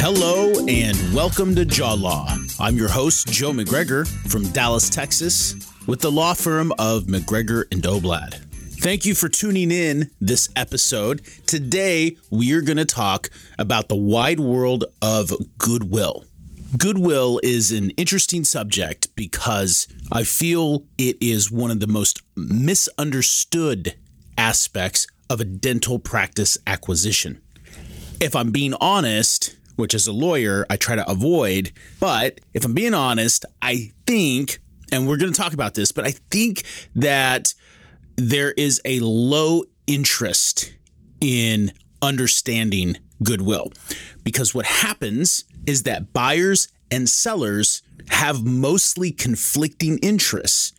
Hello and welcome to Jaw Law. I'm your host, Joe McGregor from Dallas, Texas, with the law firm of McGregor and Oblad. Thank you for tuning in this episode. Today, we are going to talk about the wide world of goodwill. Goodwill is an interesting subject because I feel it is one of the most misunderstood aspects of a dental practice acquisition. If I'm being honest, which as a lawyer I try to avoid, but if I'm being honest, I think, and we're going to talk about this, but I think that there is a low interest in understanding goodwill. Because what happens is that buyers and sellers have mostly conflicting interests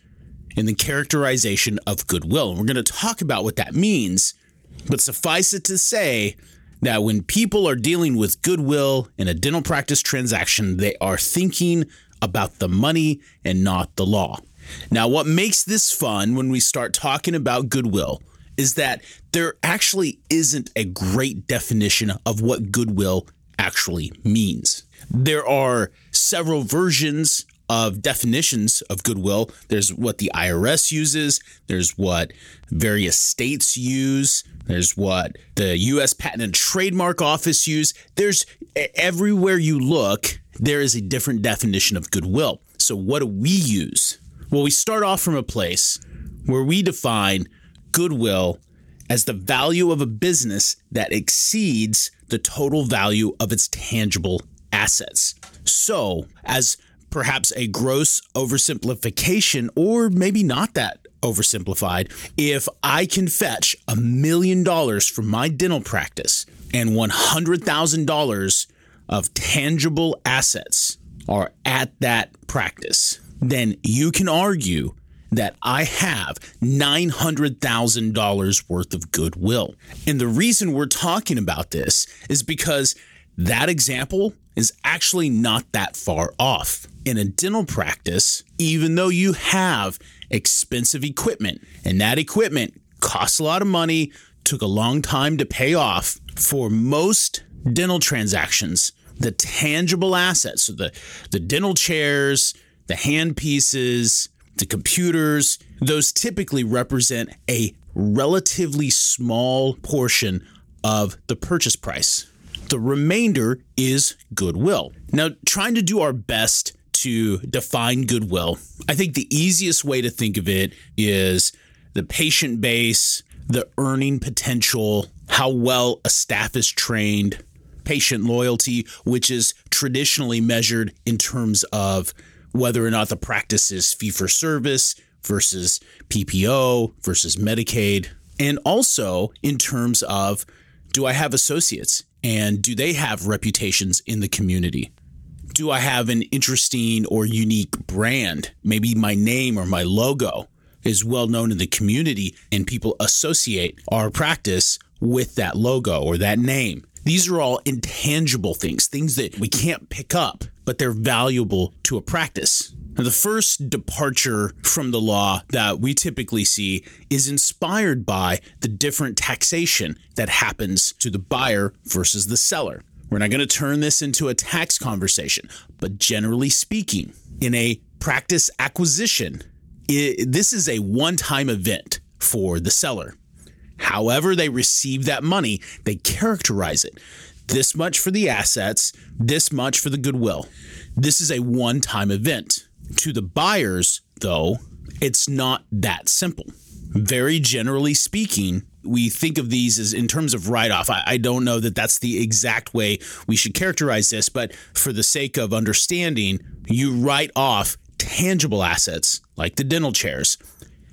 in the characterization of goodwill. And we're going to talk about what that means, but suffice it to say that when people are dealing with goodwill in a dental practice transaction, they are thinking about the money and not the law. Now, what makes this fun when we start talking about goodwill is that there actually isn't a great definition of what goodwill actually means. There are several versions of definitions of goodwill. There's what the IRS uses, there's what various states use, there's what the US Patent and Trademark Office use. There's everywhere you look, there is a different definition of goodwill. So what do we use? Well, we start off from a place where we define goodwill as the value of a business that exceeds the total value of its tangible assets. So, as perhaps a gross oversimplification, or maybe not that oversimplified, if I can fetch a million dollars from my dental practice and $100,000 of tangible assets are at that practice, then you can argue that I have $900,000 worth of goodwill. And the reason we're talking about this is because that example is actually not that far off. In a dental practice, even though you have expensive equipment and that equipment costs a lot of money, took a long time to pay off, for most dental transactions, the tangible assets, so the, the dental chairs, the hand pieces, the computers, those typically represent a relatively small portion of the purchase price. The remainder is goodwill. Now, trying to do our best to define goodwill, I think the easiest way to think of it is the patient base, the earning potential, how well a staff is trained, patient loyalty, which is traditionally measured in terms of whether or not the practice is fee for service versus PPO versus Medicaid, and also in terms of do I have associates and do they have reputations in the community? Do I have an interesting or unique brand? Maybe my name or my logo is well known in the community and people associate our practice with that logo or that name. These are all intangible things, things that we can't pick up, but they're valuable to a practice. Now, the first departure from the law that we typically see is inspired by the different taxation that happens to the buyer versus the seller. We're not going to turn this into a tax conversation, but generally speaking, in a practice acquisition, it, this is a one time event for the seller. However, they receive that money, they characterize it. This much for the assets, this much for the goodwill. This is a one time event. To the buyers, though, it's not that simple. Very generally speaking, we think of these as in terms of write off. I, I, don't know that that's the exact way we should characterize this, but for the sake of understanding, you write off tangible assets like the dental chairs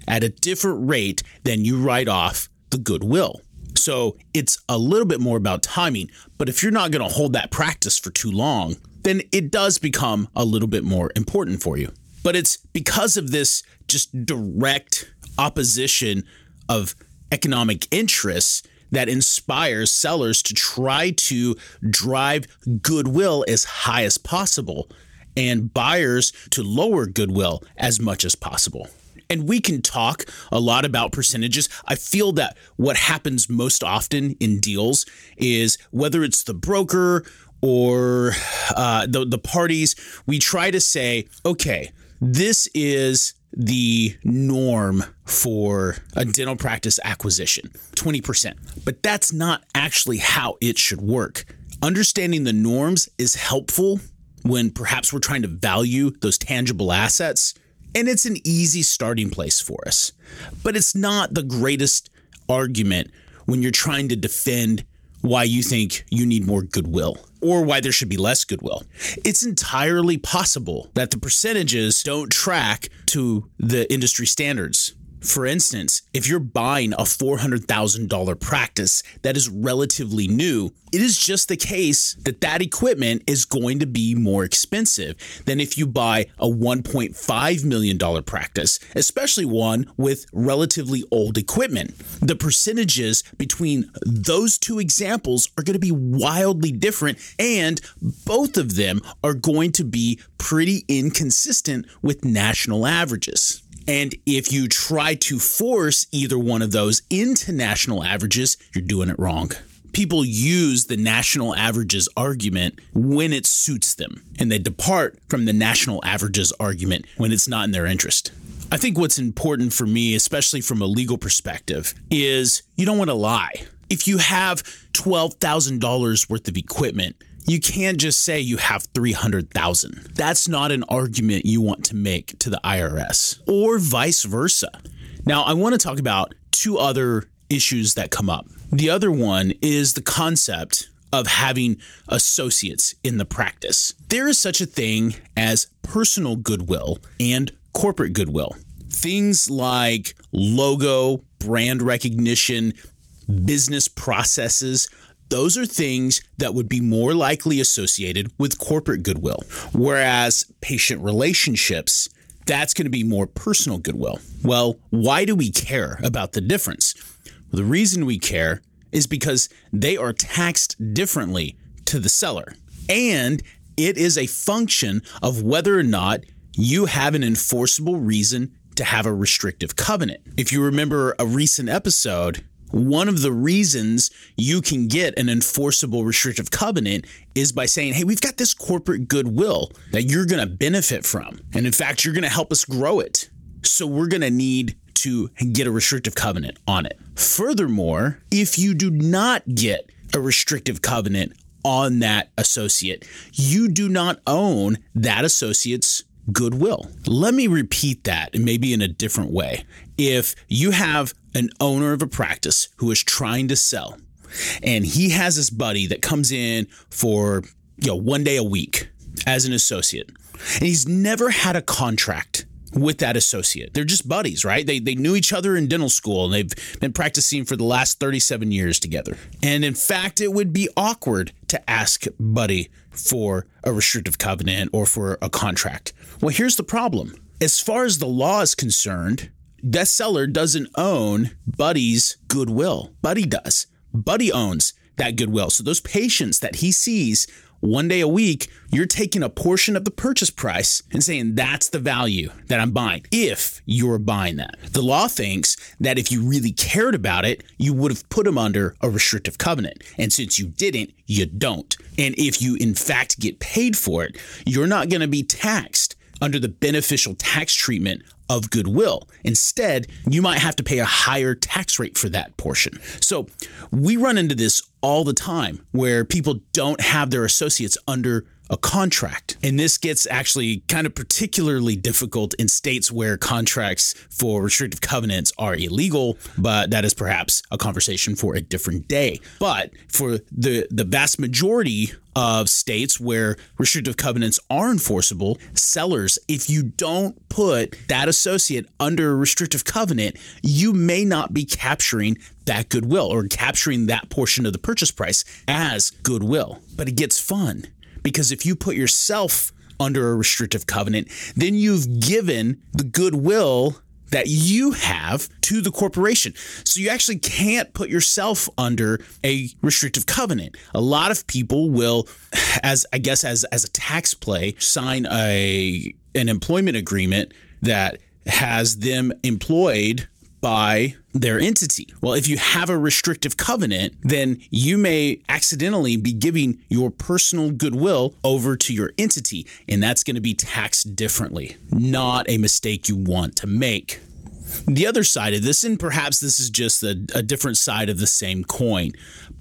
at a different rate than you write off the goodwill. So it's a little bit more about timing. But if you're not going to hold that practice for too long, then it does become a little bit more important for you. But it's because of this just direct opposition of economic interests that inspires sellers to try to drive goodwill as high as possible and buyers to lower goodwill as much as possible and we can talk a lot about percentages. I feel that what happens most often in deals is whether it's the broker or uh, the, the parties, we try to say, okay, this is the norm for a dental practice acquisition 20%. But that's not actually how it should work. Understanding the norms is helpful when perhaps we're trying to value those tangible assets. And it's an easy starting place for us. But it's not the greatest argument when you're trying to defend why you think you need more goodwill or why there should be less goodwill. It's entirely possible that the percentages don't track to the industry standards. For instance, if you're buying a $400,000 practice that is relatively new, it is just the case that that equipment is going to be more expensive than if you buy a $1.5 million practice, especially one with relatively old equipment. The percentages between those two examples are going to be wildly different, and both of them are going to be pretty inconsistent with national averages. And if you try to force either one of those into national averages, you're doing it wrong. People use the national averages argument when it suits them, and they depart from the national averages argument when it's not in their interest. I think what's important for me, especially from a legal perspective, is you don't want to lie. If you have $12,000 worth of equipment you can't just say you have 300,000. That's not an argument you want to make to the IRS or vice versa. Now, I want to talk about two other issues that come up. The other one is the concept of having associates in the practice. There is such a thing as personal goodwill and corporate goodwill. Things like logo, brand recognition, business processes those are things that would be more likely associated with corporate goodwill. Whereas patient relationships, that's going to be more personal goodwill. Well, why do we care about the difference? Well, the reason we care is because they are taxed differently to the seller. And it is a function of whether or not you have an enforceable reason to have a restrictive covenant. If you remember a recent episode, one of the reasons you can get an enforceable restrictive covenant is by saying, hey, we've got this corporate goodwill that you're going to benefit from. And in fact, you're going to help us grow it. So we're going to need to get a restrictive covenant on it. Furthermore, if you do not get a restrictive covenant on that associate, you do not own that associate's goodwill. Let me repeat that, maybe in a different way. If you have an owner of a practice who is trying to sell, and he has this buddy that comes in for you know one day a week as an associate, and he's never had a contract with that associate. They're just buddies, right? They, they knew each other in dental school and they've been practicing for the last 37 years together. And in fact, it would be awkward to ask Buddy for a restrictive covenant or for a contract. Well, here's the problem. As far as the law is concerned, that seller doesn't own Buddy's goodwill. Buddy does. Buddy owns that goodwill. So those patients that he sees one day a week, you're taking a portion of the purchase price and saying that's the value that I'm buying if you're buying that. The law thinks that if you really cared about it, you would have put them under a restrictive covenant. And since you didn't, you don't. And if you in fact get paid for it, you're not going to be taxed under the beneficial tax treatment of goodwill. Instead, you might have to pay a higher tax rate for that portion. So we run into this all the time where people don't have their associates under a contract. And this gets actually kind of particularly difficult in states where contracts for restrictive covenants are illegal, but that is perhaps a conversation for a different day. But for the the vast majority of states where restrictive covenants are enforceable, sellers, if you don't put that associate under a restrictive covenant, you may not be capturing that goodwill or capturing that portion of the purchase price as goodwill. But it gets fun because if you put yourself under a restrictive covenant, then you've given the goodwill that you have to the corporation. So you actually can't put yourself under a restrictive covenant. A lot of people will as I guess as as a tax play sign a an employment agreement that has them employed by their entity. Well, if you have a restrictive covenant, then you may accidentally be giving your personal goodwill over to your entity, and that's going to be taxed differently. Not a mistake you want to make. The other side of this, and perhaps this is just a, a different side of the same coin,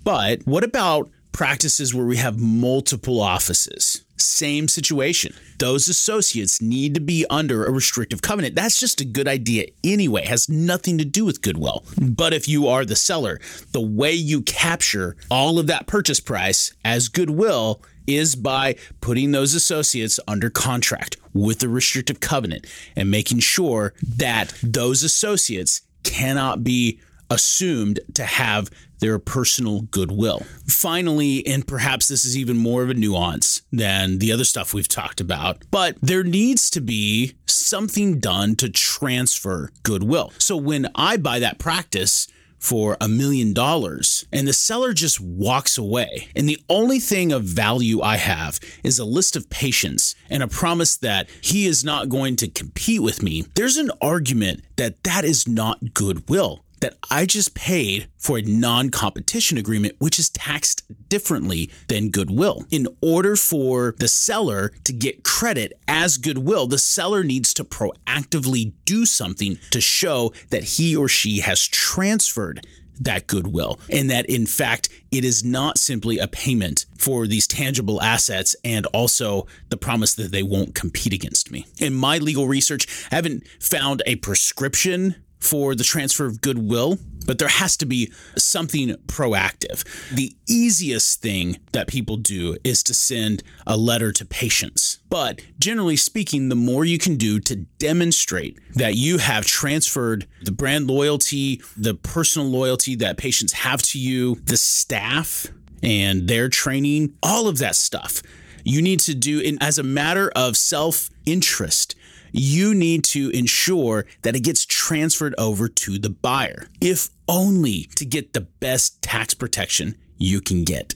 but what about practices where we have multiple offices? Same situation. Those associates need to be under a restrictive covenant. That's just a good idea anyway. It has nothing to do with goodwill. But if you are the seller, the way you capture all of that purchase price as goodwill is by putting those associates under contract with a restrictive covenant and making sure that those associates cannot be assumed to have their personal goodwill. Finally, and perhaps this is even more of a nuance than the other stuff we've talked about, but there needs to be something done to transfer goodwill. So when I buy that practice, for a million dollars and the seller just walks away. And the only thing of value I have is a list of patients and a promise that he is not going to compete with me. There's an argument that that is not goodwill that I just paid for a non competition agreement, which is taxed differently than goodwill. In order for the seller to get credit as goodwill, the seller needs to proactively do something to show that he or she has transferred that goodwill and that in fact it is not simply a payment for these tangible assets and also the promise that they won't compete against me. In my legal research, I haven't found a prescription for the transfer of goodwill, but there has to be something proactive. The easiest thing that people do is to send a letter to patients. But generally speaking, the more you can do to demonstrate that you have transferred the brand loyalty, the personal loyalty that patients have to you, the staff and their training, all of that stuff. You need to do in as a matter of self interest you need to ensure that it gets transferred over to the buyer, if only to get the best tax protection you can get.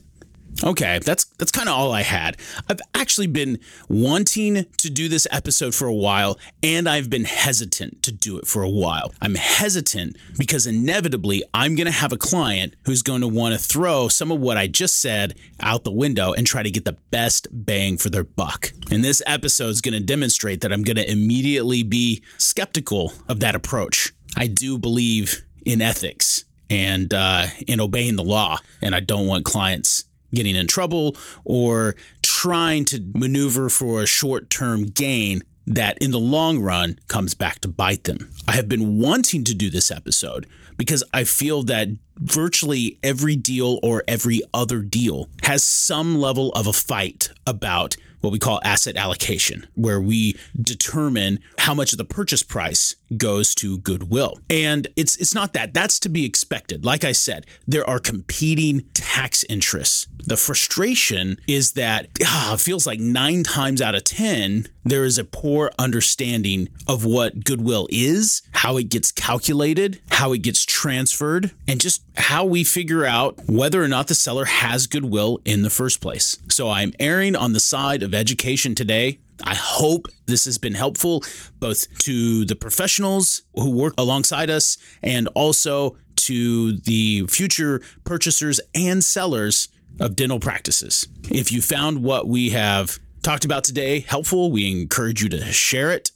Okay, that's that's kind of all I had. I've actually been wanting to do this episode for a while and I've been hesitant to do it for a while. I'm hesitant because inevitably I'm going to have a client who's going to want to throw some of what I just said out the window and try to get the best bang for their buck. And this episode is going to demonstrate that I'm going to immediately be skeptical of that approach. I do believe in ethics and uh, in obeying the law, and I don't want clients getting in trouble or trying to maneuver for a short term gain that in the long run comes back to bite them. I have been wanting to do this episode because I feel that virtually every deal or every other deal has some level of a fight about what we call asset allocation, where we determine how much of the purchase price goes to goodwill. And it's it's not that. That's to be expected. Like I said, there are competing tax interests. The frustration is that ah, it feels like nine times out of 10, there is a poor understanding of what goodwill is, how it gets calculated, how it gets transferred, and just how we figure out whether or not the seller has goodwill in the first place. So I'm erring on the side of education today. I hope this has been helpful both to the professionals who work alongside us and also to the future purchasers and sellers of dental practices. If you found what we have talked about today helpful, we encourage you to share it.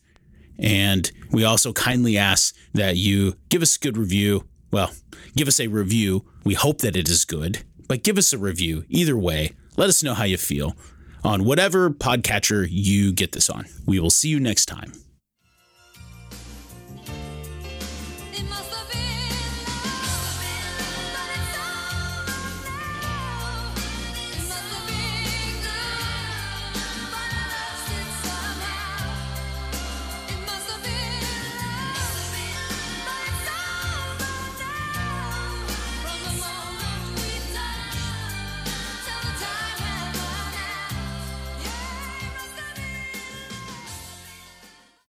And we also kindly ask that you give us a good review. Well, give us a review. We hope that it is good, but give us a review. Either way, let us know how you feel on whatever podcatcher you get this on. We will see you next time.